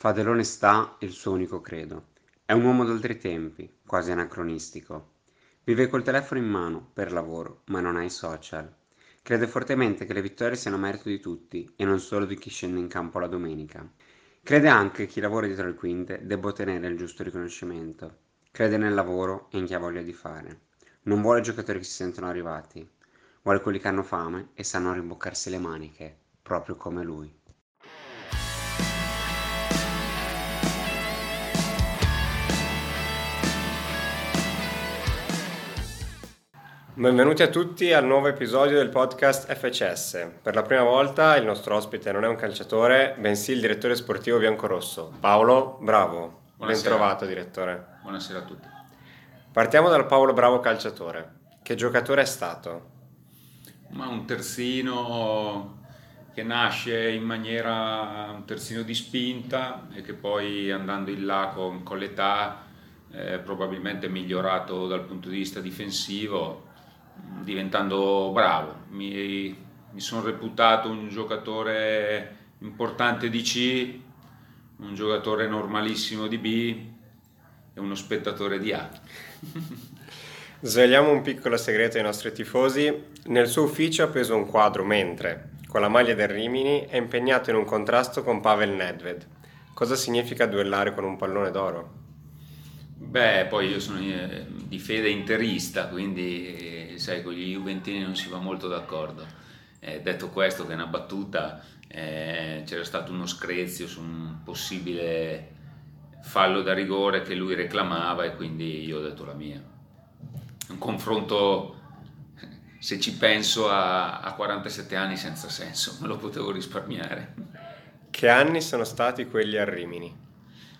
Fa dell'onestà il suo unico credo. È un uomo d'oltre tempi, quasi anacronistico. Vive col telefono in mano, per lavoro, ma non ha i social. Crede fortemente che le vittorie siano merito di tutti e non solo di chi scende in campo la domenica. Crede anche che chi lavora dietro le quinte debba ottenere il giusto riconoscimento. Crede nel lavoro e in chi ha voglia di fare. Non vuole giocatori che si sentono arrivati. Vuole quelli che hanno fame e sanno rimboccarsi le maniche, proprio come lui. Benvenuti a tutti al nuovo episodio del podcast FCS. Per la prima volta il nostro ospite non è un calciatore, bensì il direttore sportivo biancorosso. Paolo Bravo. Ben trovato, direttore. Buonasera a tutti. Partiamo dal Paolo Bravo calciatore. Che giocatore è stato? Ma un terzino che nasce in maniera un terzino di spinta e che poi andando in là con, con l'età eh, probabilmente migliorato dal punto di vista difensivo diventando bravo. Mi, mi sono reputato un giocatore importante di C, un giocatore normalissimo di B e uno spettatore di A. Svegliamo un piccolo segreto ai nostri tifosi. Nel suo ufficio ha appeso un quadro mentre, con la maglia del Rimini, è impegnato in un contrasto con Pavel Nedved. Cosa significa duellare con un pallone d'oro? Beh, poi io sono eh, di fede interista, quindi sai, con gli Juventini non si va molto d'accordo. Eh, detto questo, che è una battuta, eh, c'era stato uno screzio su un possibile fallo da rigore che lui reclamava e quindi io ho detto la mia. Un confronto, se ci penso, a, a 47 anni senza senso, me lo potevo risparmiare. Che anni sono stati quelli a Rimini?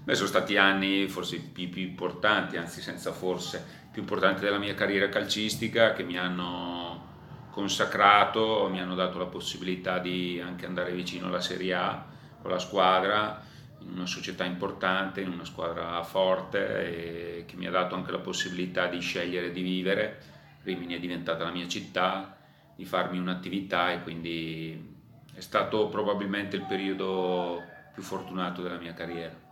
Beh, sono stati anni forse più, più importanti, anzi senza forse, più importanti della mia carriera calcistica che mi hanno consacrato, mi hanno dato la possibilità di anche andare vicino alla Serie A con la squadra, in una società importante, in una squadra forte che mi ha dato anche la possibilità di scegliere di vivere. Rimini è diventata la mia città, di farmi un'attività e quindi è stato probabilmente il periodo più fortunato della mia carriera.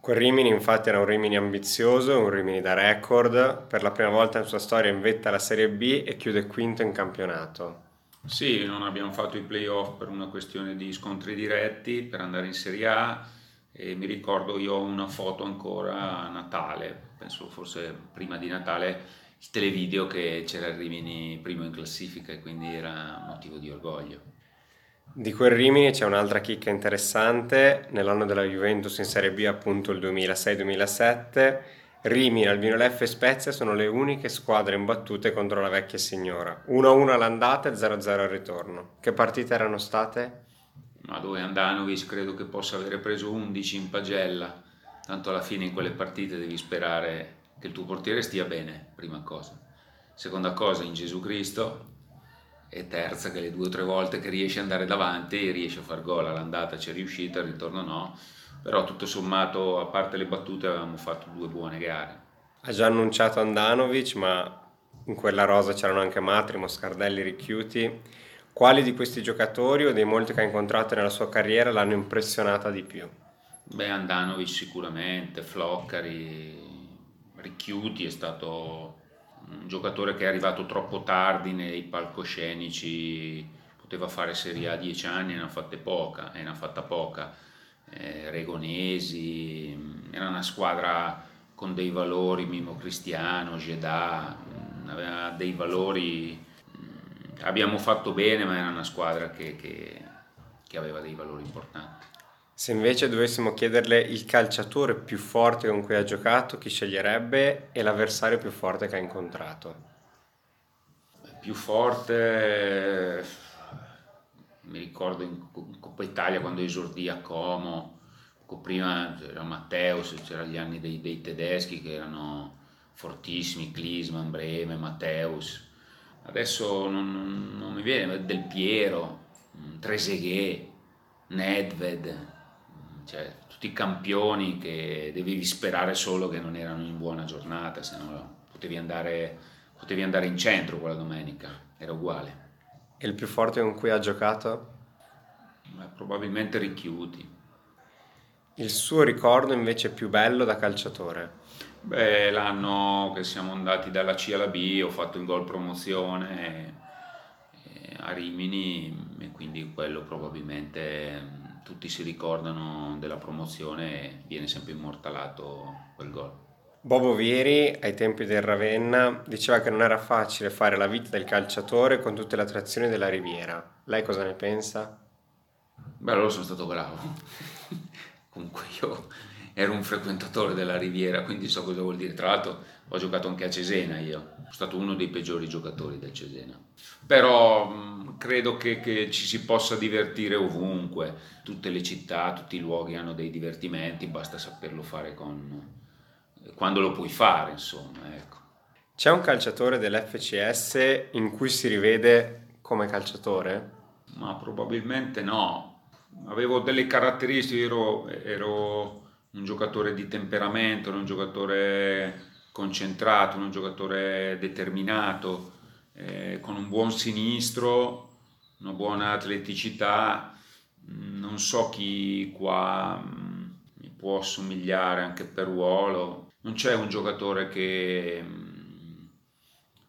Quel Rimini infatti era un Rimini ambizioso, un Rimini da record, per la prima volta in sua storia invetta la Serie B e chiude quinto in campionato. Sì, non abbiamo fatto i playoff per una questione di scontri diretti per andare in Serie A e mi ricordo io ho una foto ancora a Natale, penso forse prima di Natale, il televideo che c'era il Rimini primo in classifica e quindi era motivo di orgoglio. Di quel Rimini c'è un'altra chicca interessante, nell'anno della Juventus in Serie B appunto il 2006-2007, Rimini, Albino Leffe e Spezia sono le uniche squadre imbattute contro la vecchia signora, 1-1 all'andata e 0-0 al ritorno. Che partite erano state? Ma dove Andanovic credo che possa avere preso 11 in pagella, tanto alla fine in quelle partite devi sperare che il tuo portiere stia bene, prima cosa. Seconda cosa, in Gesù Cristo, e terza che le due o tre volte che riesce ad andare davanti riesce a far gol, all'andata c'è riuscita, al ritorno no, però tutto sommato a parte le battute avevamo fatto due buone gare. Ha già annunciato Andanovic ma in quella rosa c'erano anche Matrimo, Scardelli, Ricchiuti. Quali di questi giocatori o dei molti che ha incontrato nella sua carriera l'hanno impressionata di più? Beh, Andanovic sicuramente, Floccari, Ricchiuti è stato un giocatore che è arrivato troppo tardi nei palcoscenici, poteva fare Serie A 10 anni e ne ha fatte poca, e ne ha fatta poca. Eh, Regonesi, mm, era una squadra con dei valori, Mimo Cristiano, Gedà, mm, aveva dei valori, mm, abbiamo fatto bene, ma era una squadra che, che, che aveva dei valori importanti. Se invece dovessimo chiederle il calciatore più forte con cui ha giocato, chi sceglierebbe e l'avversario più forte che ha incontrato? Più forte, mi ricordo in Coppa Italia quando esordì a Como, prima c'era Matteus, c'erano gli anni dei, dei, tedeschi che erano fortissimi, Klisman, Breme, Matteus. Adesso non, non mi viene, Del Piero, Trezeguet, Nedved, cioè tutti i campioni che dovevi sperare solo che non erano in buona giornata, se no potevi andare, potevi andare in centro quella domenica, era uguale. E il più forte con cui ha giocato? Beh, probabilmente Ricchiuti. Il suo ricordo invece più bello da calciatore? Beh, l'anno che siamo andati dalla C alla B ho fatto il gol promozione eh, a Rimini e quindi quello probabilmente tutti si ricordano della promozione e viene sempre immortalato quel gol. Bobo Vieri, ai tempi del Ravenna, diceva che non era facile fare la vita del calciatore con tutte le attrazioni della Riviera. Lei cosa ne pensa? Beh, allora sono stato bravo. Comunque io ero un frequentatore della Riviera, quindi so cosa vuol dire. Tra l'altro ho giocato anche a Cesena io, sono stato uno dei peggiori giocatori del Cesena. Però mh, credo che, che, ci si possa divertire ovunque, tutte le città, tutti i luoghi hanno dei divertimenti, basta saperlo fare con... quando lo puoi fare, insomma. Ecco. C'è un calciatore dell'FCS in cui si rivede come calciatore? Ma probabilmente no. Avevo delle caratteristiche, ero, ero un giocatore di temperamento, un giocatore concentrato, un giocatore determinato, eh, con un buon sinistro, una buona atleticità. Mm, non so chi qua mm, mi può assomigliare anche per ruolo. Non c'è un giocatore che, mm,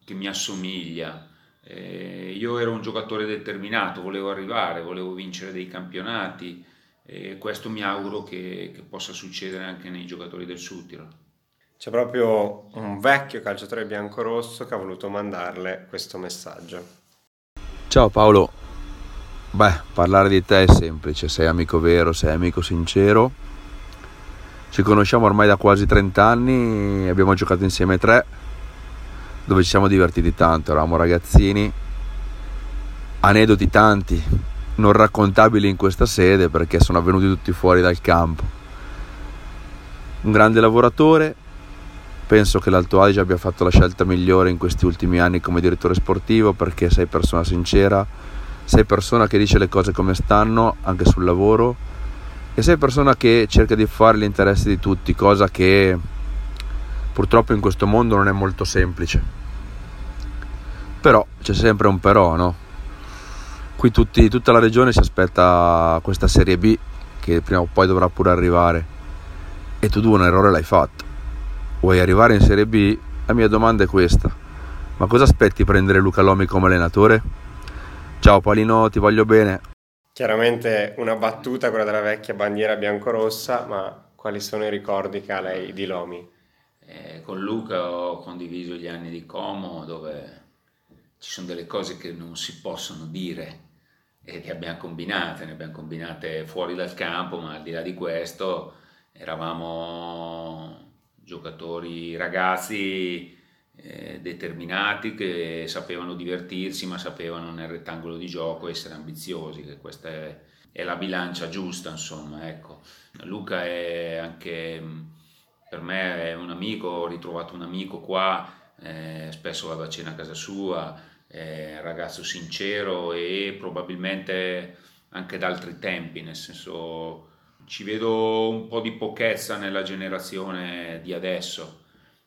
che mi assomiglia. Eh, io ero un giocatore determinato, volevo arrivare, volevo vincere dei campionati e questo mi auguro che, che possa succedere anche nei giocatori del Sud C'è proprio un vecchio calciatore biancorosso che ha voluto mandarle questo messaggio. Ciao Paolo, beh, parlare di te è semplice, sei amico vero, sei amico sincero. Ci conosciamo ormai da quasi 30 anni, abbiamo giocato insieme tre, dove ci siamo divertiti tanto, eravamo ragazzini, aneddoti tanti, non raccontabili in questa sede perché sono avvenuti tutti fuori dal campo. Un grande lavoratore, penso che l'Alto Adige abbia fatto la scelta migliore in questi ultimi anni come direttore sportivo perché sei persona sincera, sei persona che dice le cose come stanno anche sul lavoro e sei persona che cerca di fare gli interessi di tutti, cosa che purtroppo in questo mondo non è molto semplice. Però c'è sempre un però, no? qui tutti, tutta la regione si aspetta questa Serie B che prima o poi dovrà pure arrivare e tu un errore l'hai fatto. Vuoi arrivare in Serie B? La mia domanda è questa. Ma cosa aspetti prendere Luca Lomi come allenatore? Ciao Palino, ti voglio bene. Chiaramente una battuta quella della vecchia bandiera biancorossa, ma quali sono i ricordi che ha lei di Lomi? Eh, con Luca ho condiviso gli anni di Como dove ci sono delle cose che non si possono dire e ne abbiamo combinate, ne abbiamo combinate fuori dal campo, ma al di là di questo eravamo giocatori ragazzi eh, determinati che sapevano divertirsi, ma sapevano nel rettangolo di gioco essere ambiziosi, che questa è, è la bilancia giusta, insomma, ecco. Luca è anche per me un amico, ho ritrovato un amico qua, eh, spesso vado a cena a casa sua, è un ragazzo sincero e probabilmente anche da altri tempi, nel senso ci vedo un po' di pochezza nella generazione di adesso.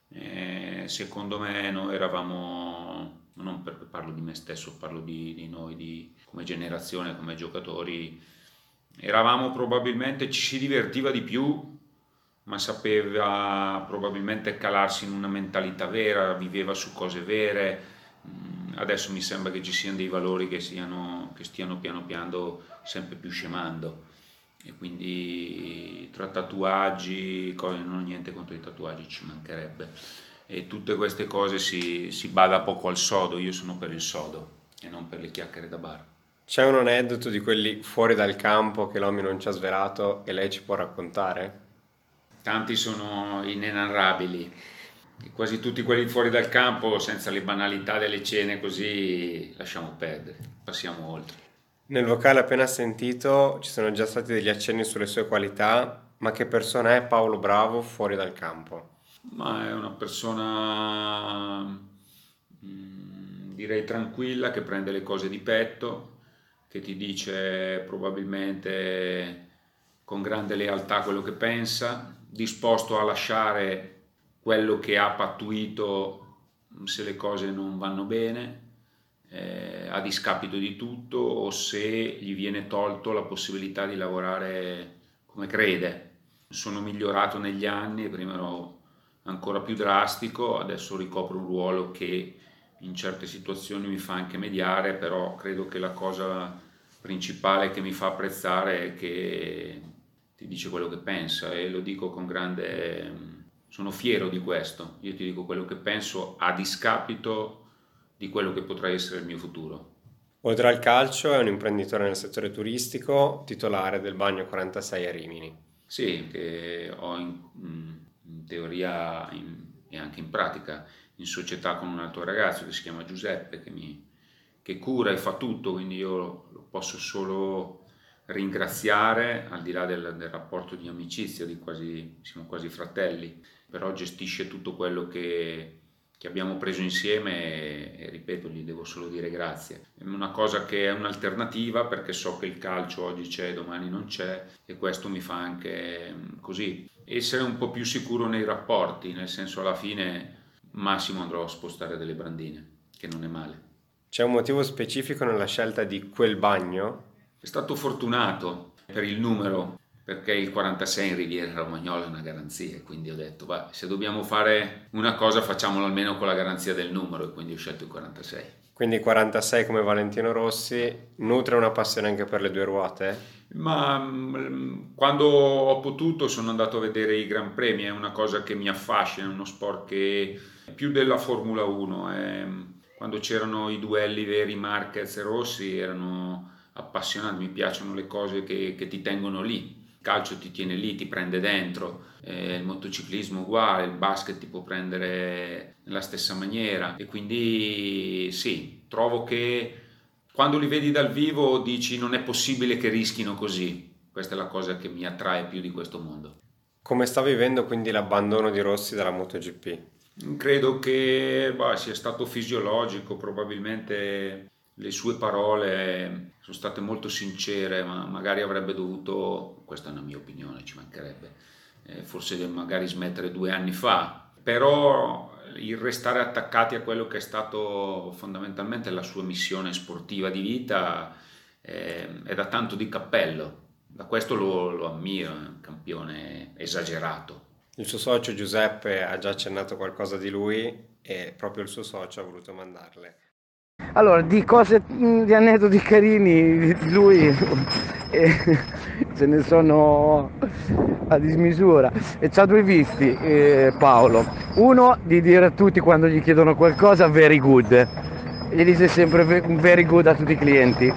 Eh, secondo me noi eravamo, non perché parlo di me stesso, parlo di, di noi di, come generazione, come giocatori, eravamo probabilmente, ci si divertiva di più, ma sapeva probabilmente calarsi in una mentalità vera, viveva su cose vere adesso mi sembra che ci siano dei valori che, siano, che stiano piano piano sempre più scemando e quindi tra tatuaggi, non ho niente contro i tatuaggi, ci mancherebbe e tutte queste cose si, si bada poco al sodo, io sono per il sodo e non per le chiacchiere da bar. C'è un aneddoto di quelli fuori dal campo che l'uomo non ci ha svelato e lei ci può raccontare? Tanti sono inenarrabili quasi tutti quelli fuori dal campo, senza le banalità delle cene, così lasciamo perdere, passiamo oltre. Nel vocale appena sentito ci sono già stati degli accenni sulle sue qualità, ma che persona è Paolo Bravo fuori dal campo? Ma è una persona mm, direi tranquilla che prende le cose di petto, che ti dice probabilmente con grande lealtà quello che pensa, disposto a lasciare quello che ha pattuito se le cose non vanno bene, eh, a discapito di tutto, o se gli viene tolto la possibilità di lavorare come crede. sono migliorato negli anni, prima ero ancora più drastico, adesso ricopro un ruolo che in certe situazioni mi fa anche mediare, però credo che la cosa principale che mi fa apprezzare è che ti dice quello che pensa e lo dico con grande... sono fiero di questo, io ti dico quello che penso a discapito di quello che potrà essere il mio futuro. Oltre al calcio è un imprenditore nel settore turistico, titolare del Bagno 46 a Rimini. Sì, che ho in, in teoria in, e anche in pratica in società con un altro ragazzo che si chiama Giuseppe che, mi, che cura e fa tutto, quindi io lo posso solo ringraziare al di là del, del rapporto di amicizia, di quasi, siamo quasi fratelli, però gestisce tutto quello che, che abbiamo preso insieme e, ripeto, gli devo solo dire grazie. È una cosa che è un'alternativa perché so che il calcio oggi c'è, domani non c'è e questo mi fa anche così essere un po' più sicuro nei rapporti, nel senso alla fine massimo andrò a spostare delle brandine, che non è male. C'è un motivo specifico nella scelta di quel bagno? È stato fortunato per il numero, perché il 46 in Riviera Romagnola è una garanzia, quindi ho detto, beh, se dobbiamo fare una cosa facciamolo almeno con la garanzia del numero e quindi ho scelto il 46. Quindi 46 come Valentino Rossi, nutre una passione anche per le due ruote? Ma mm, quando ho potuto sono andato a vedere i Gran Premi, è una cosa che mi affascina, è uno sport che più della Formula 1. È, quando c'erano i duelli veri Marquez e Rossi erano appassionanti, mi piacciono le cose che, che ti tengono lì. Calcio ti tiene lì, ti prende dentro, eh, il motociclismo uguale, il basket ti può prendere nella stessa maniera e quindi sì, trovo che quando li vedi dal vivo dici non è possibile che rischino così. Questa è la cosa che mi attrae più di questo mondo. Come sta vivendo quindi l'abbandono di Rossi dalla MotoGP? Credo che bah, sia stato fisiologico, probabilmente le sue parole sono state molto sincere, ma magari avrebbe dovuto, questa è una mia opinione, ci mancherebbe, eh, forse magari smettere due anni fa, però il restare attaccati a quello che è stato fondamentalmente la sua missione sportiva di vita eh, è da tanto di cappello, da questo lo, lo ammiro, è un campione esagerato. Il suo socio Giuseppe ha già accennato qualcosa di lui e proprio il suo socio ha voluto mandarle. Allora, di cose, di aneddoti carini di lui eh, ce ne sono a dismisura e c'ha due visti eh, Paolo. Uno di dire a tutti quando gli chiedono qualcosa very good, gli dice sempre very good a tutti i clienti.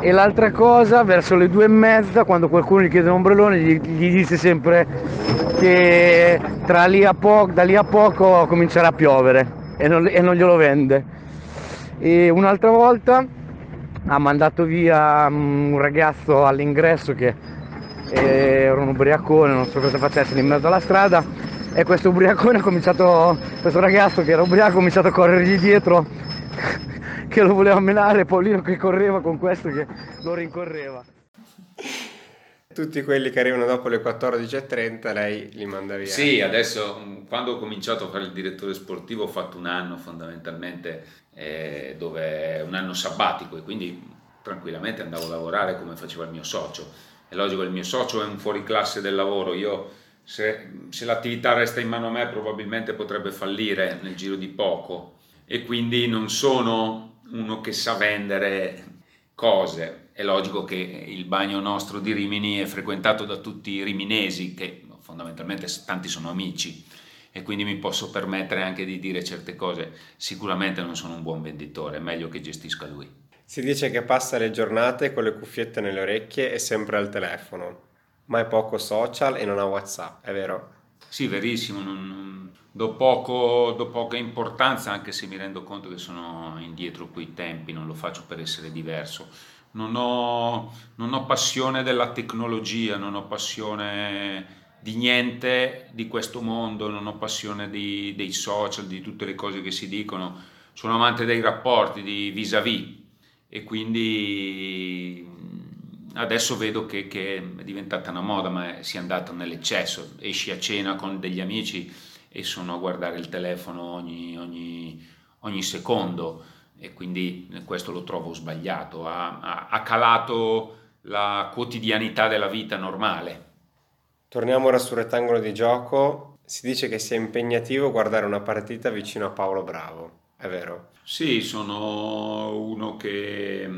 E l'altra cosa, verso le due e mezza, quando qualcuno gli chiede un ombrellone, gli, gli dice sempre che lì po- da lì a poco comincerà a piovere e non, e non glielo vende. E un'altra volta ha mandato via mm, un ragazzo all'ingresso che era un ubriacone, non so cosa facesse in mezzo alla strada e questo ubriacone ha cominciato, questo ragazzo che era ubriaco ha cominciato a corrergli dietro che lo voleva menare, Paolino che correva con questo che lo rincorreva tutti quelli che arrivano dopo le 14.30 lei li manda via. Sì, adesso mm, quando ho cominciato a fare il direttore sportivo ho fatto un anno fondamentalmente eh, dove un anno sabbatico e quindi tranquillamente andavo a lavorare come faceva il mio socio. È logico, il mio socio è un fuoriclasse del lavoro, io se, se l'attività resta in mano a me probabilmente potrebbe fallire nel giro di poco. E quindi non sono uno che sa vendere cose. È logico che il bagno nostro di Rimini è frequentato da tutti i riminesi, che fondamentalmente tanti sono amici, e quindi mi posso permettere anche di dire certe cose. Sicuramente non sono un buon venditore, è meglio che gestisca lui. Si dice che passa le giornate con le cuffiette nelle orecchie e sempre al telefono, ma è poco social e non ha WhatsApp, è vero? Sì, verissimo, non, non, do, poco, do poca importanza anche se mi rendo conto che sono indietro quei tempi, non lo faccio per essere diverso non ho, non ho passione della tecnologia, non ho passione di niente di questo mondo, non ho passione di, dei social, di tutte le cose che si dicono, sono amante dei rapporti, di vis-à-vis. E quindi adesso vedo che, che, è diventata una moda, ma si è andata nell'eccesso, esci a cena con degli amici e sono a guardare il telefono ogni, ogni, ogni secondo. E quindi questo lo trovo sbagliato, ha, ha, ha calato la quotidianità della vita normale. Torniamo ora sul rettangolo di gioco. Si dice che sia impegnativo guardare una partita vicino a Paolo Bravo, è vero? Sì, sono uno che,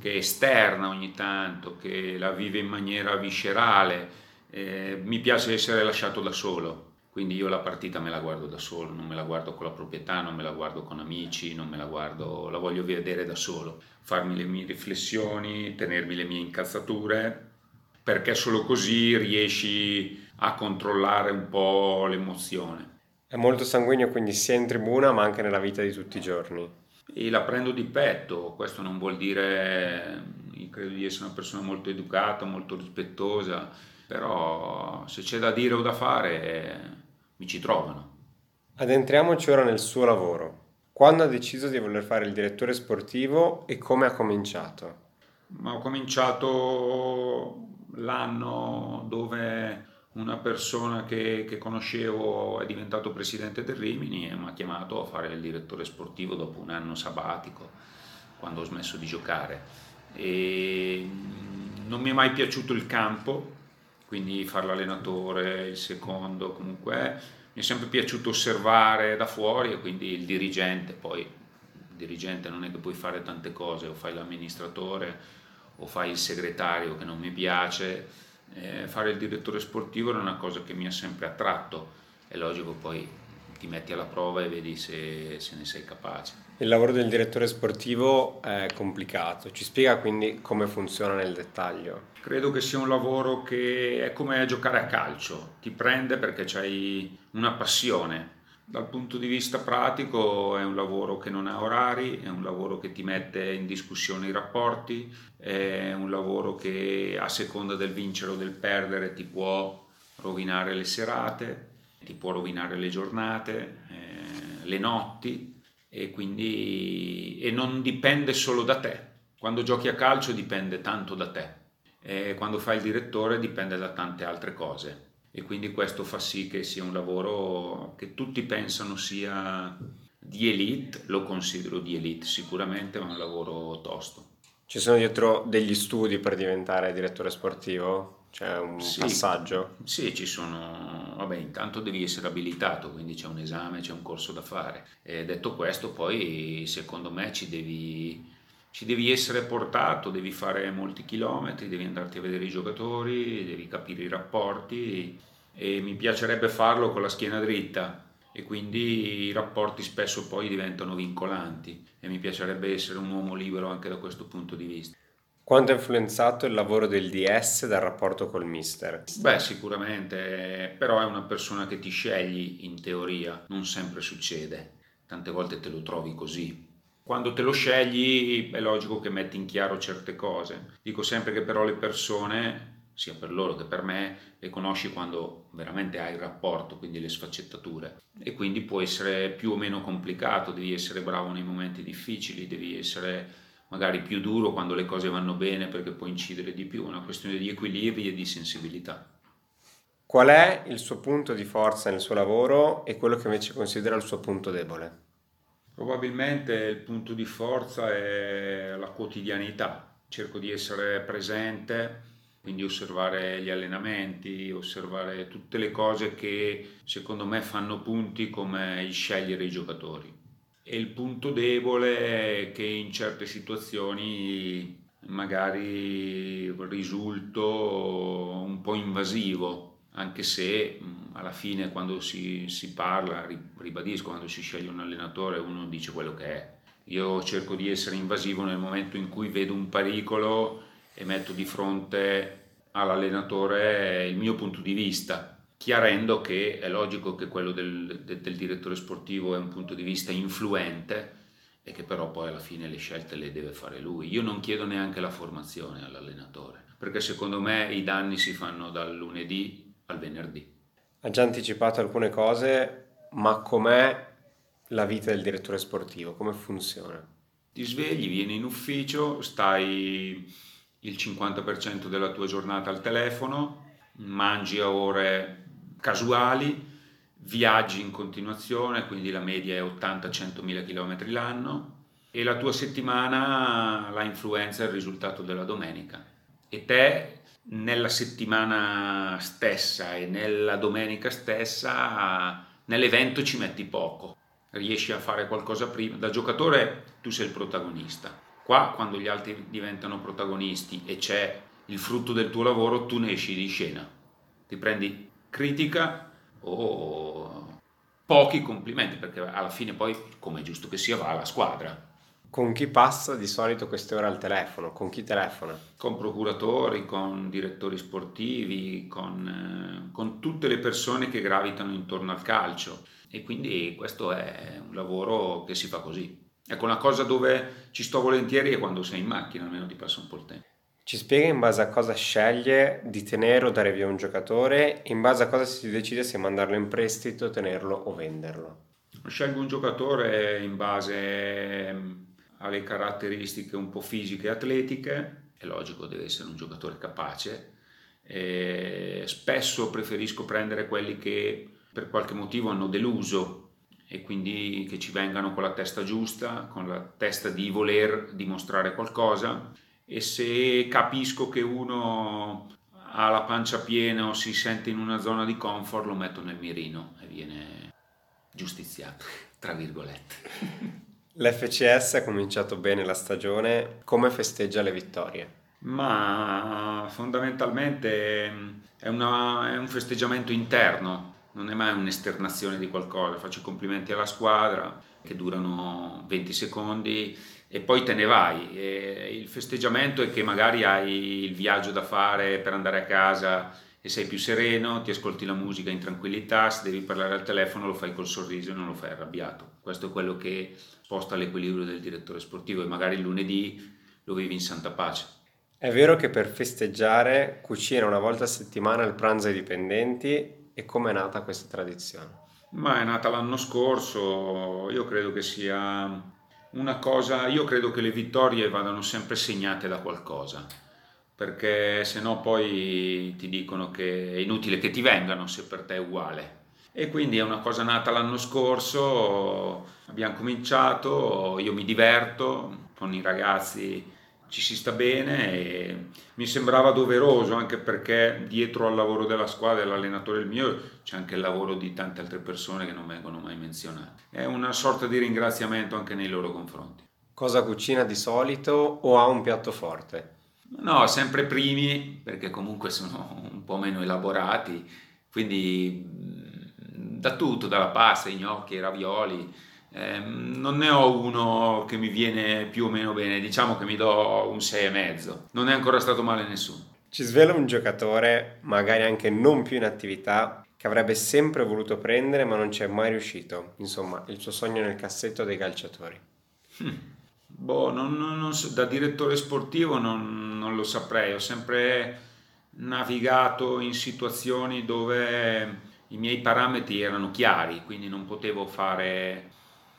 che esterna ogni tanto, che la vive in maniera viscerale. Eh, mi piace essere lasciato da solo quindi io la partita me la guardo da solo, non me la guardo con la proprietà, non me la guardo con amici, non me la guardo, la voglio vedere da solo, farmi le mie riflessioni, tenermi le mie incazzature, perché solo così riesci a controllare un po' l'emozione. È molto sanguigno quindi sia in tribuna ma anche nella vita di tutti i giorni. E la prendo di petto, questo non vuol dire, io credo di essere una persona molto educata, molto rispettosa, però se c'è da dire o da fare mi ci trovano. Addentriamoci ora nel suo lavoro. Quando ha deciso di voler fare il direttore sportivo e come ha cominciato? Ma ho cominciato l'anno dove una persona che, che, conoscevo è diventato presidente del Rimini e mi ha chiamato a fare il direttore sportivo dopo un anno sabbatico, quando ho smesso di giocare. E non mi è mai piaciuto il campo, quindi fare l'allenatore, il secondo, comunque mi è sempre piaciuto osservare da fuori e quindi il dirigente, poi il dirigente non è che puoi fare tante cose, o fai l'amministratore o fai il segretario che non mi piace, eh, fare il direttore sportivo era una cosa che mi ha sempre attratto, è logico poi ti metti alla prova e vedi se, se ne sei capace. Il lavoro del direttore sportivo è complicato, ci spiega quindi come funziona nel dettaglio? Credo che sia un lavoro che è come giocare a calcio, ti prende perché hai una passione. Dal punto di vista pratico è un lavoro che non ha orari, è un lavoro che ti mette in discussione i rapporti, è un lavoro che a seconda del vincere o del perdere ti può rovinare le serate, ti può rovinare le giornate, eh, le notti e quindi e non dipende solo da te. Quando giochi a calcio dipende tanto da te, e quando fai il direttore dipende da tante altre cose e quindi questo fa sì che sia un lavoro che tutti pensano sia di elite, lo considero di elite sicuramente, ma è un lavoro tosto. Ci sono dietro degli studi per diventare direttore sportivo? C'è un sì, passaggio? Sì, ci sono, vabbè, intanto devi essere abilitato, quindi c'è un esame, c'è un corso da fare. E detto questo, poi secondo me ci devi, ci devi essere portato, devi fare molti chilometri, devi andarti a vedere i giocatori, devi capire i rapporti e mi piacerebbe farlo con la schiena dritta e quindi i rapporti spesso poi diventano vincolanti e mi piacerebbe essere un uomo libero anche da questo punto di vista. Quanto ha influenzato il lavoro del DS dal rapporto col mister? Beh, sicuramente, però è una persona che ti scegli in teoria, non sempre succede, tante volte te lo trovi così. Quando te lo scegli è logico che metti in chiaro certe cose. Dico sempre che però le persone, sia per loro che per me, le conosci quando veramente hai il rapporto, quindi le sfaccettature. E quindi può essere più o meno complicato, devi essere bravo nei momenti difficili, devi essere magari più duro quando le cose vanno bene perché può incidere di più, è una questione di equilibri e di sensibilità. Qual è il suo punto di forza nel suo lavoro e quello che invece considera il suo punto debole? Probabilmente il punto di forza è la quotidianità, cerco di essere presente, quindi osservare gli allenamenti, osservare tutte le cose che secondo me fanno punti come il scegliere i giocatori. E il punto debole è che in certe situazioni magari risulto un po' invasivo, anche se alla fine quando si, si parla, ribadisco, quando si sceglie un allenatore uno dice quello che è. Io cerco di essere invasivo nel momento in cui vedo un pericolo e metto di fronte all'allenatore il mio punto di vista chiarendo che è logico che quello del, del, del, direttore sportivo è un punto di vista influente e che però poi alla fine le scelte le deve fare lui. Io non chiedo neanche la formazione all'allenatore, perché secondo me i danni si fanno dal lunedì al venerdì. Ha già anticipato alcune cose, ma com'è la vita del direttore sportivo? Come funziona? Ti svegli, vieni in ufficio, stai il 50% della tua giornata al telefono, mangi a ore casuali, viaggi in continuazione, quindi la media è 80-100 mila km l'anno e la tua settimana la influenza è il risultato della domenica. E te nella settimana stessa e nella domenica stessa nell'evento ci metti poco, riesci a fare qualcosa prima. Da giocatore tu sei il protagonista. Qua quando gli altri diventano protagonisti e c'è il frutto del tuo lavoro, tu ne esci di scena. Ti prendi critica o pochi complimenti, perché alla fine poi, come è giusto che sia, va alla squadra. Con chi passa di solito queste ore al telefono? Con chi telefona? Con procuratori, con direttori sportivi, con, eh, con tutte le persone che gravitano intorno al calcio. E quindi questo è un lavoro che si fa così. Ecco, una cosa dove ci sto volentieri è quando sei in macchina, almeno ti passa un po' il tempo. Ci spiega in base a cosa sceglie di tenere o dare via un giocatore, in base a cosa si decide se mandarlo in prestito, tenerlo o venderlo. Scelgo un giocatore in base ha le caratteristiche un po' fisiche e atletiche, è logico, deve essere un giocatore capace. E spesso preferisco prendere quelli che per qualche motivo hanno deluso e quindi che ci vengano con la testa giusta, con la testa di voler dimostrare qualcosa e se capisco che uno ha la pancia piena o si sente in una zona di comfort lo metto nel mirino e viene giustiziato, tra virgolette. L'FCS ha cominciato bene la stagione, come festeggia le vittorie? Ma fondamentalmente è, una, è un festeggiamento interno, non è mai un'esternazione di qualcosa. Faccio complimenti alla squadra che durano 20 secondi e poi te ne vai. E il festeggiamento è che magari hai il viaggio da fare per andare a casa e sei più sereno, ti ascolti la musica in tranquillità, se devi parlare al telefono lo fai col sorriso e non lo fai arrabbiato. Questo è quello che sposta l'equilibrio del direttore sportivo e magari il lunedì lo vivi in santa pace. È vero che per festeggiare cucina una volta a settimana il pranzo ai dipendenti e come è nata questa tradizione? Ma è nata l'anno scorso, io credo che sia una cosa, io credo che le vittorie vadano sempre segnate da qualcosa, perché se no poi ti dicono che è inutile che ti vengano se per te è uguale e quindi è una cosa nata l'anno scorso, abbiamo cominciato, io mi diverto con i ragazzi, ci si sta bene e mi sembrava doveroso anche perché dietro al lavoro della squadra, dell'allenatore il mio, c'è anche il lavoro di tante altre persone che non vengono mai menzionate. È una sorta di ringraziamento anche nei loro confronti. Cosa cucina di solito o ha un piatto forte? No, sempre primi perché comunque sono un po' meno elaborati, quindi da tutto, dalla pasta, i gnocchi, i ravioli. Eh, non ne ho uno che mi viene più o meno bene, diciamo che mi do un 6,5. Non è ancora stato male nessuno. Ci svela un giocatore, magari anche non più in attività, che avrebbe sempre voluto prendere ma non ci è mai riuscito. Insomma, il suo sogno nel cassetto dei calciatori. Hm. Boh, non, non, non da direttore sportivo non, non lo saprei. Ho sempre navigato in situazioni dove i miei parametri erano chiari, quindi non potevo fare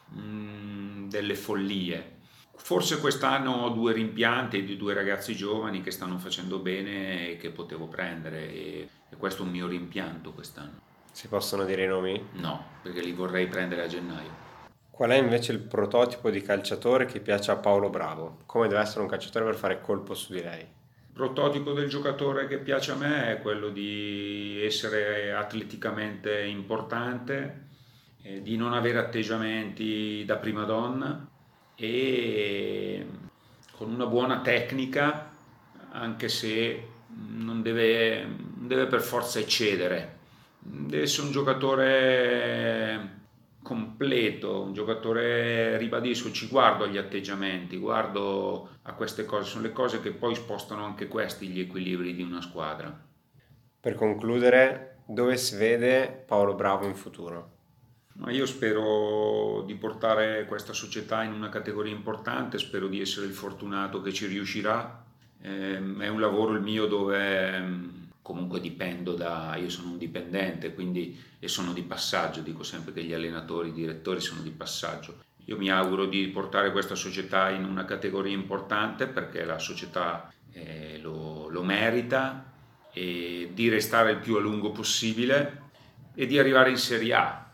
mh, mm, delle follie. Forse quest'anno ho due rimpianti di due ragazzi giovani che stanno facendo bene e che potevo prendere e, e questo è un mio rimpianto quest'anno. Si possono dire i nomi? No, perché li vorrei prendere a gennaio. Qual è invece il prototipo di calciatore che piace a Paolo Bravo? Come deve essere un calciatore per fare colpo su di lei? prototipo del giocatore che piace a me è quello di essere atleticamente importante, eh, di non avere atteggiamenti da prima donna e con una buona tecnica, anche se non deve, non deve per forza eccedere. Deve essere un giocatore completo, un giocatore, ribadisco, ci guardo agli atteggiamenti, guardo a queste cose, sono le cose che poi spostano anche questi gli equilibri di una squadra. Per concludere, dove si vede Paolo Bravo in futuro? Ma io spero di portare questa società in una categoria importante, spero di essere il fortunato che ci riuscirà. Eh, è un lavoro il mio dove comunque dipendo da, io sono un dipendente quindi, e sono di passaggio, dico sempre che gli allenatori, i direttori sono di passaggio. Io mi auguro di portare questa società in una categoria importante perché la società eh, lo, lo merita e di restare il più a lungo possibile e di arrivare in Serie A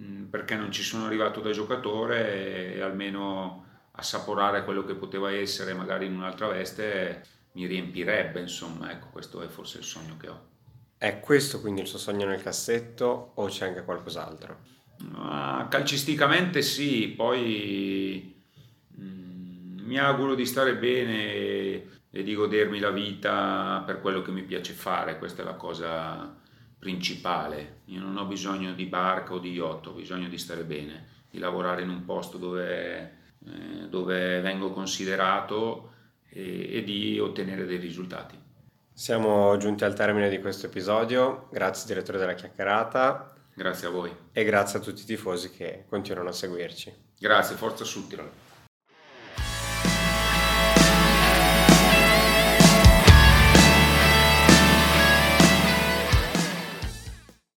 mm, perché non ci sono arrivato da giocatore e almeno assaporare quello che poteva essere magari in un'altra veste mi riempirebbe, insomma, ecco, questo è forse il sogno che ho. È questo quindi il suo sogno nel cassetto o c'è anche qualcos'altro? Ah, calcisticamente sì, poi mm, mi auguro di stare bene e di godermi la vita per quello che mi piace fare, questa è la cosa principale. Io non ho bisogno di barca o di yacht, ho bisogno di stare bene, di lavorare in un posto dove, eh, dove vengo considerato e, e di ottenere dei risultati. Siamo giunti al termine di questo episodio, grazie direttore della chiacchierata. Grazie a voi. E grazie a tutti i tifosi che continuano a seguirci. Grazie, forza Suttiral.